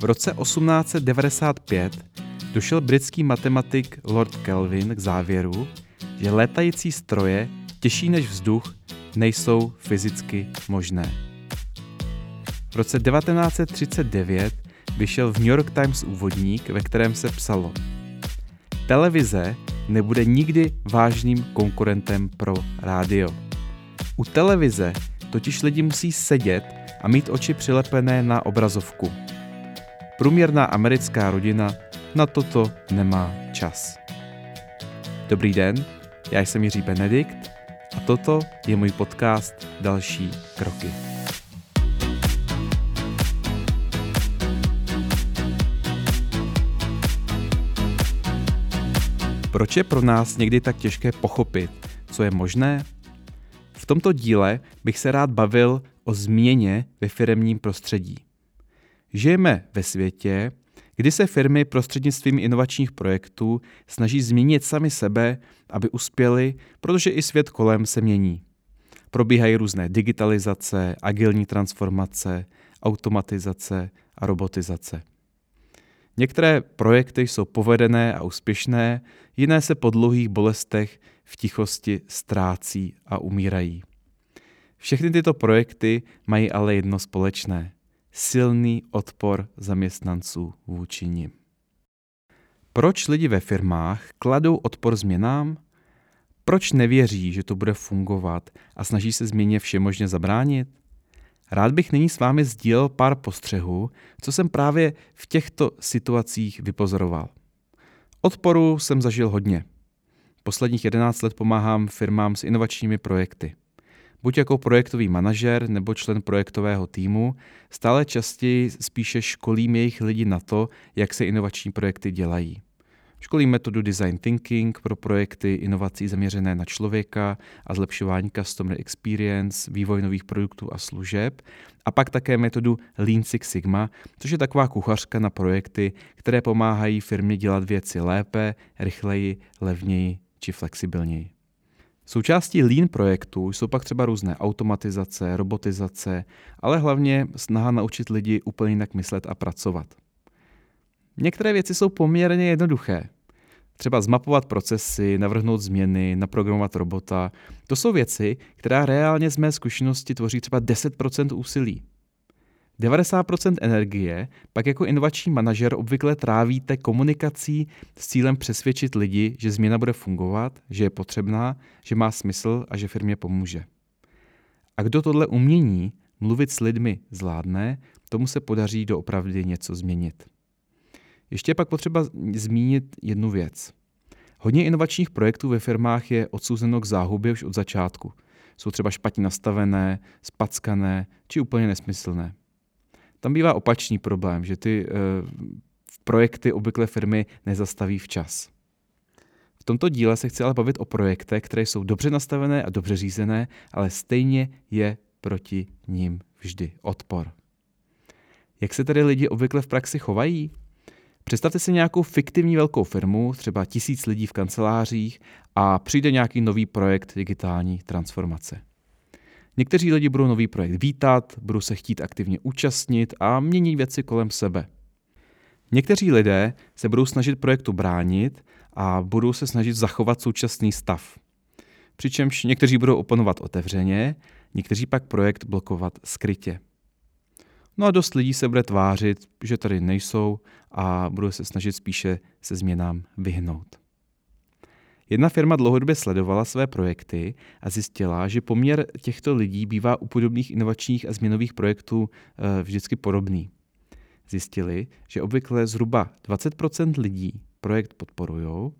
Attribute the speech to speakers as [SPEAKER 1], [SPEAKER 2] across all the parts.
[SPEAKER 1] V roce 1895 došel britský matematik Lord Kelvin k závěru, že létající stroje těžší než vzduch nejsou fyzicky možné. V roce 1939 vyšel v New York Times úvodník, ve kterém se psalo Televize nebude nikdy vážným konkurentem pro rádio. U televize totiž lidi musí sedět a mít oči přilepené na obrazovku. Průměrná americká rodina na toto nemá čas. Dobrý den, já jsem Jiří Benedikt a toto je můj podcast Další kroky. Proč je pro nás někdy tak těžké pochopit, co je možné? V tomto díle bych se rád bavil o změně ve firemním prostředí. Žijeme ve světě, kdy se firmy prostřednictvím inovačních projektů snaží změnit sami sebe, aby uspěli, protože i svět kolem se mění. Probíhají různé digitalizace, agilní transformace, automatizace a robotizace. Některé projekty jsou povedené a úspěšné, jiné se po dlouhých bolestech v tichosti ztrácí a umírají. Všechny tyto projekty mají ale jedno společné silný odpor zaměstnanců vůči nim. Proč lidi ve firmách kladou odpor změnám? Proč nevěří, že to bude fungovat a snaží se změně všemožně zabránit? Rád bych nyní s vámi sdílel pár postřehů, co jsem právě v těchto situacích vypozoroval. Odporu jsem zažil hodně. Posledních 11 let pomáhám firmám s inovačními projekty. Buď jako projektový manažer nebo člen projektového týmu, stále častěji spíše školím jejich lidi na to, jak se inovační projekty dělají. Školím metodu design thinking pro projekty inovací zaměřené na člověka a zlepšování customer experience, vývoj nových produktů a služeb a pak také metodu Lean Six Sigma, což je taková kuchařka na projekty, které pomáhají firmě dělat věci lépe, rychleji, levněji či flexibilněji. Součástí Lean projektu jsou pak třeba různé automatizace, robotizace, ale hlavně snaha naučit lidi úplně jinak myslet a pracovat. Některé věci jsou poměrně jednoduché. Třeba zmapovat procesy, navrhnout změny, naprogramovat robota. To jsou věci, která reálně z mé zkušenosti tvoří třeba 10% úsilí. 90% energie pak jako inovační manažer obvykle trávíte komunikací s cílem přesvědčit lidi, že změna bude fungovat, že je potřebná, že má smysl a že firmě pomůže. A kdo tohle umění mluvit s lidmi zvládne, tomu se podaří doopravdy něco změnit. Ještě je pak potřeba zmínit jednu věc. Hodně inovačních projektů ve firmách je odsouzeno k záhubě už od začátku. Jsou třeba špatně nastavené, spackané či úplně nesmyslné. Tam bývá opačný problém, že ty uh, projekty obvykle firmy nezastaví včas. V tomto díle se chci ale bavit o projektech, které jsou dobře nastavené a dobře řízené, ale stejně je proti ním vždy odpor. Jak se tedy lidi obvykle v praxi chovají? Představte si nějakou fiktivní velkou firmu, třeba tisíc lidí v kancelářích a přijde nějaký nový projekt digitální transformace. Někteří lidi budou nový projekt vítat, budou se chtít aktivně účastnit a mění věci kolem sebe. Někteří lidé se budou snažit projektu bránit a budou se snažit zachovat současný stav. Přičemž někteří budou oponovat otevřeně, někteří pak projekt blokovat skrytě. No a dost lidí se bude tvářit, že tady nejsou a budou se snažit spíše se změnám vyhnout. Jedna firma dlouhodobě sledovala své projekty a zjistila, že poměr těchto lidí bývá u podobných inovačních a změnových projektů eh, vždycky podobný. Zjistili, že obvykle zhruba 20% lidí projekt podporují,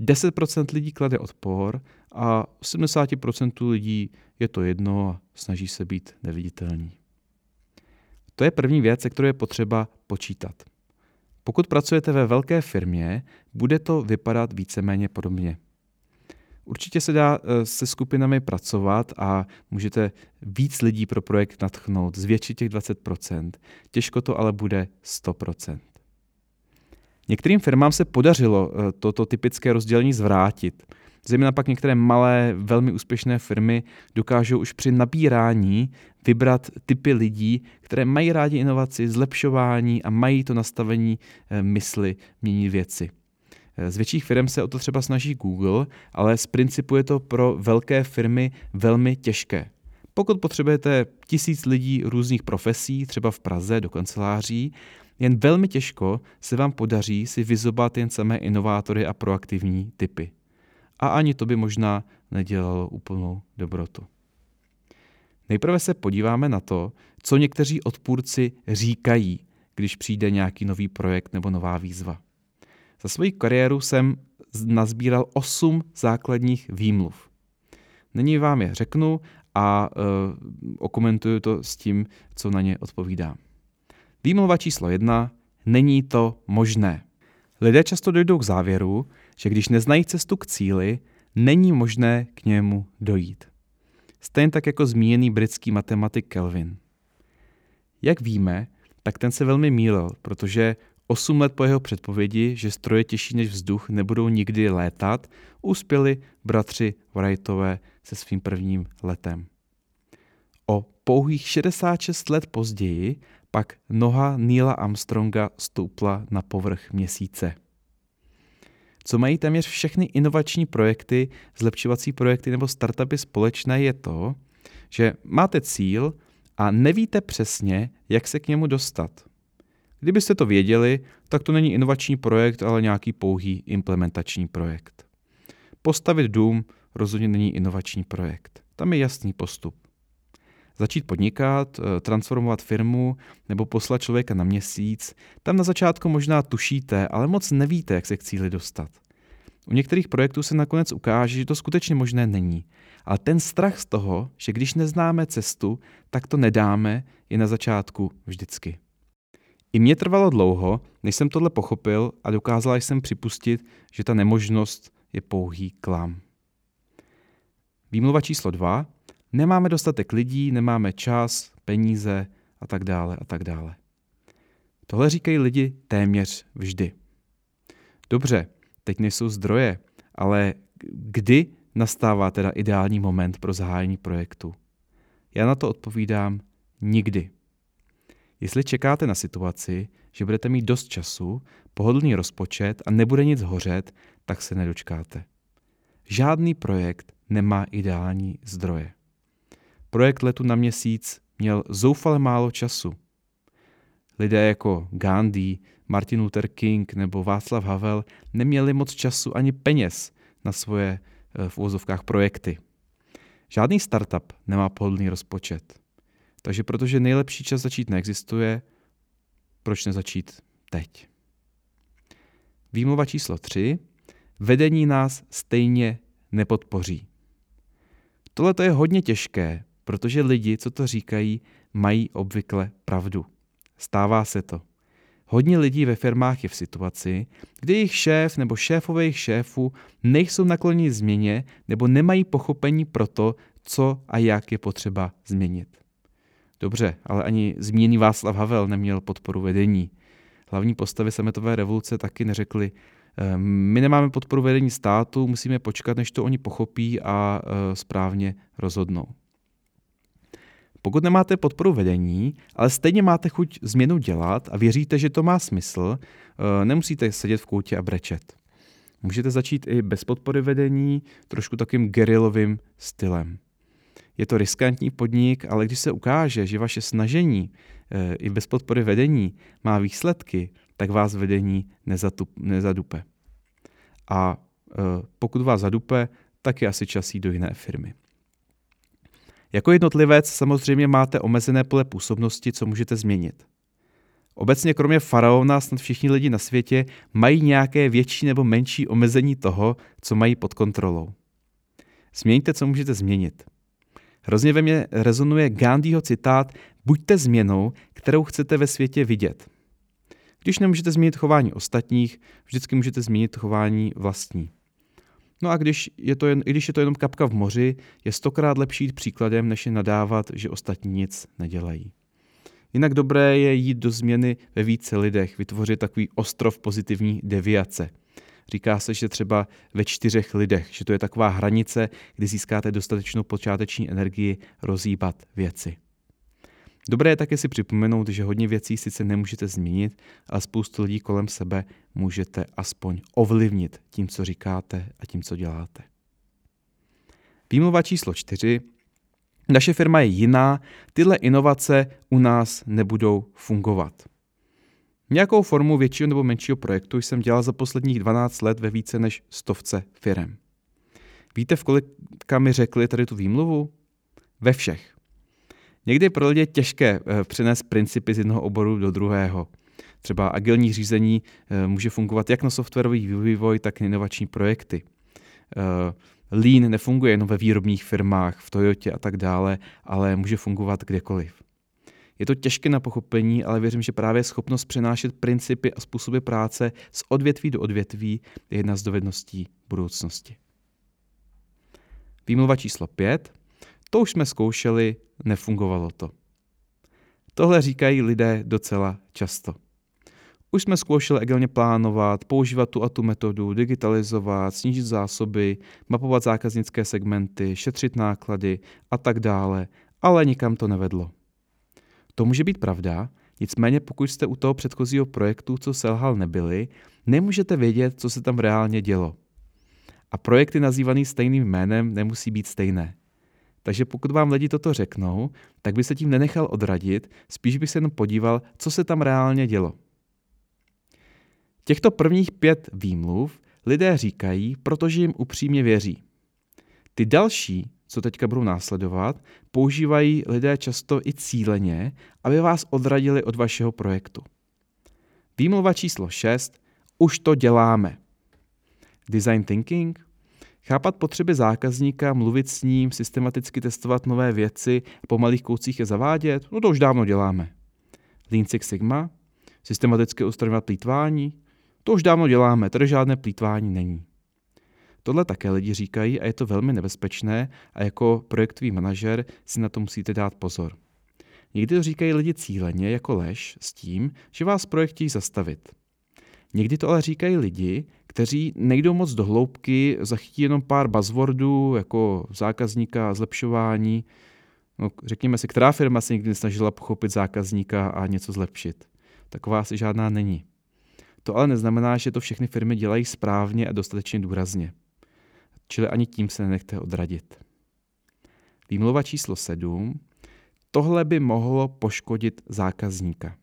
[SPEAKER 1] 10% lidí klade odpor a 70% lidí je to jedno a snaží se být neviditelní. To je první věc, se kterou je potřeba počítat. Pokud pracujete ve velké firmě, bude to vypadat víceméně podobně. Určitě se dá eh, se skupinami pracovat a můžete víc lidí pro projekt natchnout, zvětšit těch 20%. Těžko to ale bude 100%. Některým firmám se podařilo eh, toto typické rozdělení zvrátit. Zejména pak některé malé, velmi úspěšné firmy dokážou už při nabírání vybrat typy lidí, které mají rádi inovaci, zlepšování a mají to nastavení eh, mysli měnit věci. Z větších firm se o to třeba snaží Google, ale z principu je to pro velké firmy velmi těžké. Pokud potřebujete tisíc lidí různých profesí, třeba v Praze do kanceláří, jen velmi těžko se vám podaří si vyzobat jen samé inovátory a proaktivní typy. A ani to by možná nedělalo úplnou dobrotu. Nejprve se podíváme na to, co někteří odpůrci říkají, když přijde nějaký nový projekt nebo nová výzva. Za svoji kariéru jsem nazbíral osm základních výmluv. Nyní vám je řeknu a uh, okomentuju to s tím, co na ně odpovídám. Výmluva číslo jedna. Není to možné. Lidé často dojdou k závěru, že když neznají cestu k cíli, není možné k němu dojít. Stejně tak jako zmíněný britský matematik Kelvin. Jak víme, tak ten se velmi mýlil, protože 8 let po jeho předpovědi, že stroje těžší než vzduch nebudou nikdy létat, uspěli bratři Wrightové se svým prvním letem. O pouhých 66 let později pak noha Neila Armstronga stoupla na povrch měsíce. Co mají téměř všechny inovační projekty, zlepšovací projekty nebo startupy společné je to, že máte cíl a nevíte přesně, jak se k němu dostat. Kdybyste to věděli, tak to není inovační projekt, ale nějaký pouhý implementační projekt. Postavit dům rozhodně není inovační projekt. Tam je jasný postup. Začít podnikat, eh, transformovat firmu nebo poslat člověka na měsíc, tam na začátku možná tušíte, ale moc nevíte, jak se k cíli dostat. U některých projektů se nakonec ukáže, že to skutečně možné není. Ale ten strach z toho, že když neznáme cestu, tak to nedáme, je na začátku vždycky. I mě trvalo dlouho, než jsem tohle pochopil a dokázala jsem připustit, že ta nemožnost je pouhý klam. Výmluva číslo dva. Nemáme dostatek lidí, nemáme čas, peníze a tak dále a tak dále. Tohle říkají lidi téměř vždy. Dobře, teď nejsou zdroje, ale kdy nastává teda ideální moment pro zahájení projektu? Já na to odpovídám nikdy. Jestli čekáte na situaci, že budete mít dost času, pohodlný rozpočet a nebude nic hořet, tak se nedočkáte. Žádný projekt nemá ideální zdroje. Projekt letu na měsíc měl zoufale málo času. Lidé jako Gandhi, Martin Luther King nebo Václav Havel neměli moc času ani peněz na svoje eh, v úvozovkách projekty. Žádný startup nemá pohodlný rozpočet. Takže protože nejlepší čas začít neexistuje, proč nezačít teď? Výmluva číslo 3. Vedení nás stejně nepodpoří. Tohle je hodně těžké, protože lidi, co to říkají, mají obvykle pravdu. Stává se to. Hodně lidí ve firmách je v situaci, kdy jejich šéf nebo šéfové jejich šéfů nejsou nakloněni změně nebo nemají pochopení pro to, co a jak je potřeba změnit. Dobře, ale ani zmíněný Václav Havel neměl podporu vedení. Hlavní postavy sametové revoluce taky neřekli, ehm, my nemáme podporu vedení státu, musíme počkat, než to oni pochopí a e, správně rozhodnou. Pokud nemáte podporu vedení, ale stejně máte chuť změnu dělat a věříte, že to má smysl, e, nemusíte sedět v koutě a brečet. Můžete začít i bez podpory vedení, trošku takým gerilovým stylem. Je to riskantní podnik, ale když se ukáže, že vaše snažení e, i bez podpory vedení má výsledky, tak vás vedení nezatup, nezadupe. A e, pokud vás zadupe, tak je asi čas jít do jiné firmy. Jako jednotlivec samozřejmě máte omezené pole působnosti, co můžete změnit. Obecně kromě faraona snad všichni lidi na světě mají nějaké větší nebo menší omezení toho, co mají pod kontrolou. Změňte, co můžete změnit. Hrozně ve mně rezonuje Gandhiho citát Buďte změnou, kterou chcete ve světě vidět. Když nemůžete změnit chování ostatních, vždycky můžete změnit chování vlastní. No a když je to jen, když je to jenom kapka v moři, je stokrát lepší jít příkladem, než je nadávat, že ostatní nic nedělají. Jinak dobré je jít do změny ve více lidech, vytvořit takový ostrov pozitivní deviace. Říká se, že třeba ve čtyřech lidech, že to je taková hranice, kdy získáte dostatečnou počáteční energii rozhýbat věci. Dobré je také si připomenout, že hodně věcí sice nemůžete změnit, ale spoustu lidí kolem sebe můžete aspoň ovlivnit tím, co říkáte a tím, co děláte. Výmluva číslo čtyři. Naše firma je jiná, tyhle inovace u nás nebudou fungovat. Nějakou formu většího nebo menšího projektu jsem dělal za posledních 12 let ve více než stovce firem. Víte, v kolika mi řekli tady tu výmluvu? Ve všech. Někdy je pro lidi těžké eh, přenést principy z jednoho oboru do druhého. Třeba agilní řízení eh, může fungovat jak na softwarový vývoj, tak na inovační projekty. Eh, Lean nefunguje jenom ve výrobních firmách, v Toyotě a tak dále, ale může fungovat kdekoliv. Je to těžké na pochopení, ale věřím, že právě schopnost přenášet principy a způsoby práce z odvětví do odvětví je jedna z dovedností budoucnosti. Výmluva číslo 5. To už jsme zkoušeli, nefungovalo to. Tohle říkají lidé docela často. Už jsme zkoušeli agilně plánovat, používat tu a tu metodu, digitalizovat, snížit zásoby, mapovat zákaznické segmenty, šetřit náklady a tak dále, ale nikam to nevedlo. To může být pravda, nicméně pokud jste u toho předchozího projektu, co selhal, nebyli, nemůžete vědět, co se tam reálně dělo. A projekty nazývané stejným jménem nemusí být stejné. Takže pokud vám lidi toto řeknou, tak by se tím nenechal odradit, spíš by se jenom podíval, co se tam reálně dělo. Těchto prvních pět výmluv lidé říkají, protože jim upřímně věří. Ty další, co teďka budou následovat, používají lidé často i cíleně, aby vás odradili od vašeho projektu. Výmluva číslo 6. Už to děláme. Design thinking Chápat potřeby zákazníka, mluvit s ním, systematicky testovat nové věci, po malých kouscích je zavádět, no to už dávno děláme. Lean Six Sigma, systematicky odstraňovat plítvání, to už dávno děláme, tady žádné plítvání není. Tohle také lidi říkají a je to velmi nebezpečné a jako projektový manažer si na to musíte dát pozor. Někdy to říkají lidi cíleně jako lež s tím, že vás projektí zastavit. Někdy to ale říkají lidi, kteří nejdou moc do hloubky, zachytí jenom pár buzzwordů jako zákazníka, zlepšování. No, řekněme si, která firma se někdy snažila pochopit zákazníka a něco zlepšit. Taková asi žádná není. To ale neznamená, že to všechny firmy dělají správně a dostatečně důrazně. Čili ani tím se nenechte odradit. Výmluva číslo 7. Tohle by mohlo poškodit zákazníka.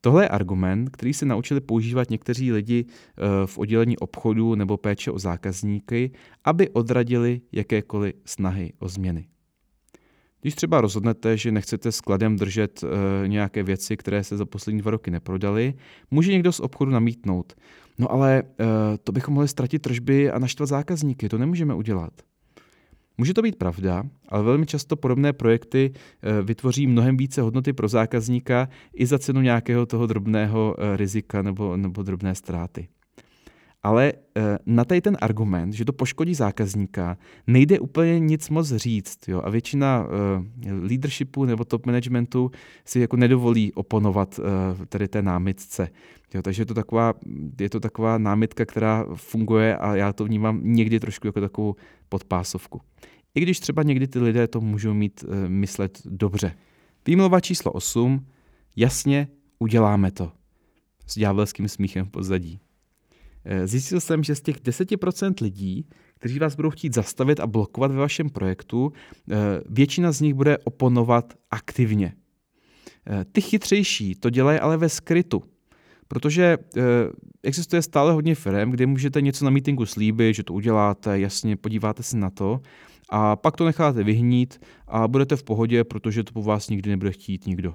[SPEAKER 1] Tohle je argument, který se naučili používat někteří lidi eh, v oddělení obchodu nebo péče o zákazníky, aby odradili jakékoliv snahy o změny. Když třeba rozhodnete, že nechcete skladem držet e, nějaké věci, které se za poslední dva roky neprodaly, může někdo z obchodu namítnout. No ale e, to bychom mohli ztratit tržby a naštvat zákazníky, to nemůžeme udělat. Může to být pravda, ale velmi často podobné projekty eh, vytvoří mnohem více hodnoty pro zákazníka i za cenu nějakého toho drobného eh, rizika nebo, nebo drobné ztráty. Ale eh, na tady ten argument, že to poškodí zákazníka, nejde úplně nic moc říct. Jo? A většina leadershipu nebo top managementu si jako nedovolí oponovat tady té námitce. Jo? Takže je to, taková, je to taková námitka, která funguje a já to vnímám někdy trošku jako takovou podpásovku. I když třeba někdy ty lidé to můžou mít e, myslet dobře. Výmluva číslo 8. Jasně, uděláme to. S ďábelským smíchem v pozadí. E, zjistil jsem, že z těch 10% lidí, kteří vás budou chtít zastavit a blokovat ve vašem projektu, e, většina z nich bude oponovat aktivně. Ty chytřejší to dělají ale ve skrytu. Protože eh, existuje stále hodně firm, kde můžete něco na meetingu slíbit, že to uděláte, jasně podíváte se na to a pak to necháte vyhnít a budete v pohodě, protože to po vás nikdy nebude chtít nikdo.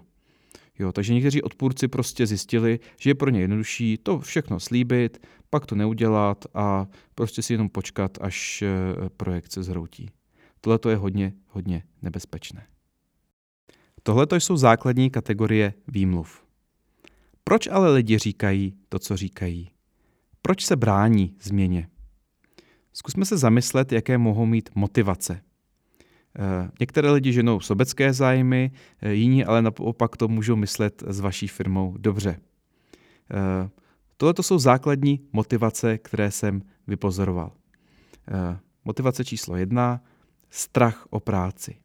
[SPEAKER 1] Jo, takže někteří odpůrci prostě zjistili, že je pro ně jednodušší to všechno slíbit, pak to neudělat a prostě si jenom počkat, až eh, projekt se zhroutí. Tohle je hodně, hodně nebezpečné. Tohle jsou základní kategorie výmluv. Proč ale lidi říkají to, co říkají? Proč se brání změně? Zkusme se zamyslet, jaké mohou mít motivace. Eh, některé lidi ženou sobecké zájmy, eh, jiní ale naopak to můžou myslet s vaší firmou dobře. Eh, Tohle to jsou základní motivace, které jsem vypozoroval. Motivace číslo jedna, strach o práci.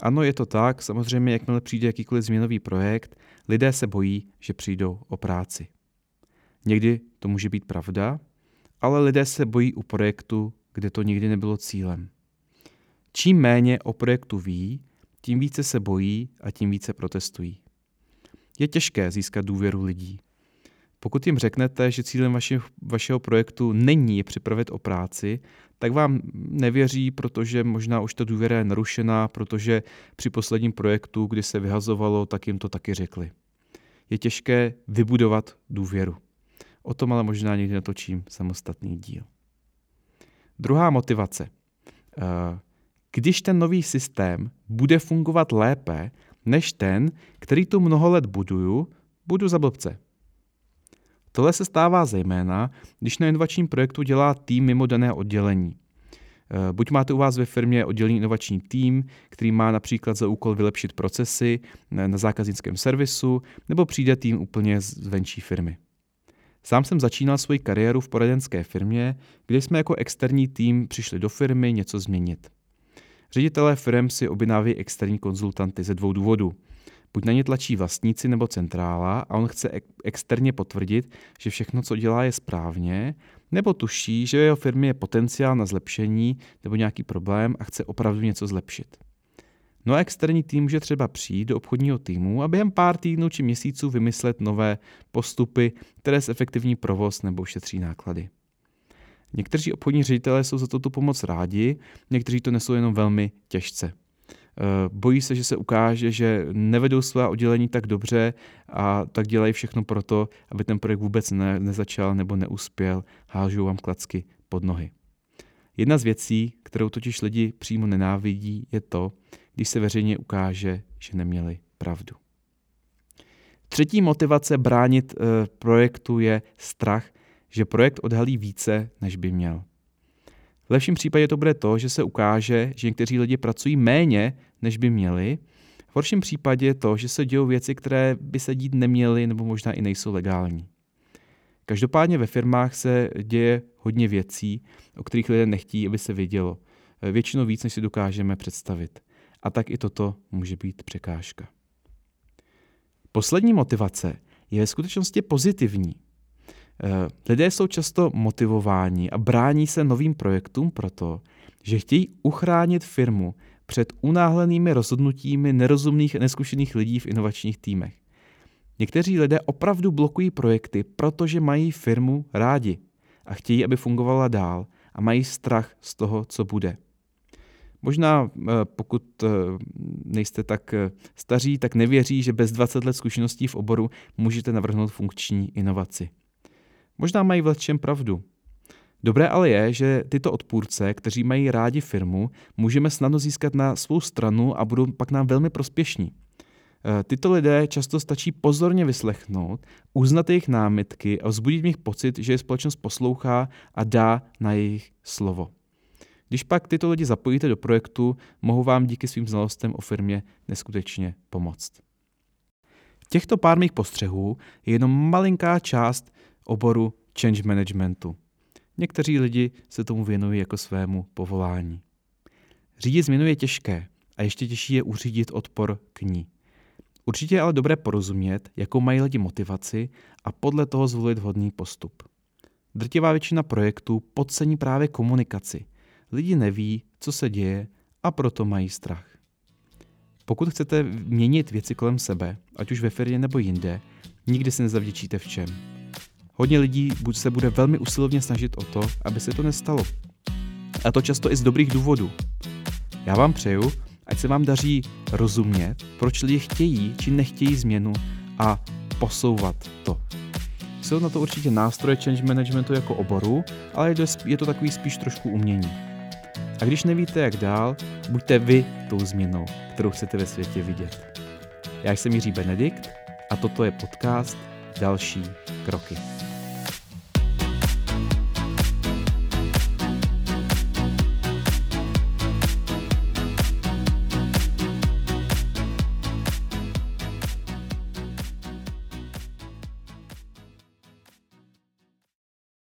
[SPEAKER 1] Ano, je to tak, samozřejmě jakmile přijde jakýkoliv změnový projekt, lidé se bojí, že přijdou o práci. Někdy to může být pravda, ale lidé se bojí u projektu, kde to nikdy nebylo cílem. Čím méně o projektu ví, tím více se bojí a tím více protestují. Je těžké získat důvěru lidí. Pokud jim řeknete, že cílem vaši, vašeho projektu není je připravit o práci, tak vám nevěří, protože možná už ta důvěra je narušená, protože při posledním projektu, kdy se vyhazovalo, tak jim to taky řekli. Je těžké vybudovat důvěru. O tom ale možná někdy natočím samostatný díl. Druhá motivace. Eh, když ten nový systém bude fungovat lépe než ten, který tu mnoho let buduju, budu za blbce. Tohle se stává zejména, když na inovačním projektu dělá tým mimo dané oddělení. Eh, buď máte u vás ve firmě oddělený inovační tým, který má například za úkol vylepšit procesy na zákaznickém servisu, nebo přijde tým úplně z venčí firmy. Sám jsem začínal svoji kariéru v poradenské firmě, kde jsme jako externí tým přišli do firmy něco změnit. Ředitelé firm si objednávají externí konzultanty ze dvou důvodů. Buď na ně tlačí vlastníci nebo centrála a on chce externě potvrdit, že všechno, co dělá, je správně, nebo tuší, že jeho firmě je potenciál na zlepšení nebo nějaký problém a chce opravdu něco zlepšit. No a externí tým může třeba přijít do obchodního týmu a během pár týdnů či měsíců vymyslet nové postupy, které zefektivní provoz nebo ušetří náklady. Někteří obchodní ředitelé jsou za toto pomoc rádi, někteří to nesou jenom velmi těžce. Eh, bojí se, že se ukáže, že nevedou své oddělení tak dobře a tak dělají všechno pro to, aby ten projekt vůbec ne, nezačal nebo neuspěl, hážou vám klacky pod nohy. Jedna z věcí, kterou totiž lidi přímo nenávidí, je to, když se veřejně ukáže, že neměli pravdu. Třetí motivace bránit e, projektu je strach, že projekt odhalí více, než by měl. V lepším případě to bude to, že se ukáže, že někteří lidi pracují méně, než by měli. V horším případě to, že se dějou věci, které by se dít neměly nebo možná i nejsou legální. Každopádně ve firmách se děje hodně věcí, o kterých lidé nechtějí, aby se vědělo. Většinou víc, než si dokážeme představit. A tak i toto může být překážka. Poslední motivace je ve skutečnosti pozitivní. Eh, lidé jsou často motivováni a brání se novým projektům proto, že chtějí uchránit firmu před unáhlenými rozhodnutími nerozumných a neskušených lidí v inovačních týmech. Někteří lidé opravdu blokují projekty, protože mají firmu rádi a chtějí, aby fungovala dál a mají strach z toho, co bude. Možná eh, pokud eh, nejste tak staří, tak nevěří, že bez 20 let zkušeností v oboru můžete navrhnout funkční inovaci. Možná mají v čem pravdu. Dobré ale je, že tyto odpůrce, kteří mají rádi firmu, můžeme snadno získat na svou stranu a budou pak nám velmi prospěšní. E, tyto lidé často stačí pozorně vyslechnout, uznat jejich námitky a vzbudit v nich pocit, že je společnost poslouchá a dá na jejich slovo. Když pak tyto lidi zapojíte do projektu, mohou vám díky svým znalostem o firmě neskutečně pomoct. Těchto pár mých postřehů je jenom malinká část oboru change managementu. Někteří lidi se tomu věnují jako svému povolání. Řídit změnu je těžké a ještě těžší je uřídit odpor k ní. Určitě je ale dobré porozumět, jakou mají lidi motivaci a podle toho zvolit vhodný postup. Drtivá většina projektů podcení právě komunikaci. Lidi neví, co se děje a proto mají strach. Pokud chcete měnit věci kolem sebe, ať už ve firmě nebo jinde, nikdy se nezavděčíte v čem. Hodně lidí buď se bude velmi usilovně snažit o to, aby se to nestalo. A to často i z dobrých důvodů. Já vám přeju, ať se vám daří rozumět, proč lidi chtějí či nechtějí změnu a posouvat to. Jsou na to určitě nástroje change managementu jako oboru, ale je to, takový spíš trošku umění. A když nevíte jak dál, buďte vy tou změnou, kterou chcete ve světě vidět. Já jsem Jiří Benedikt a toto je podcast Další kroky.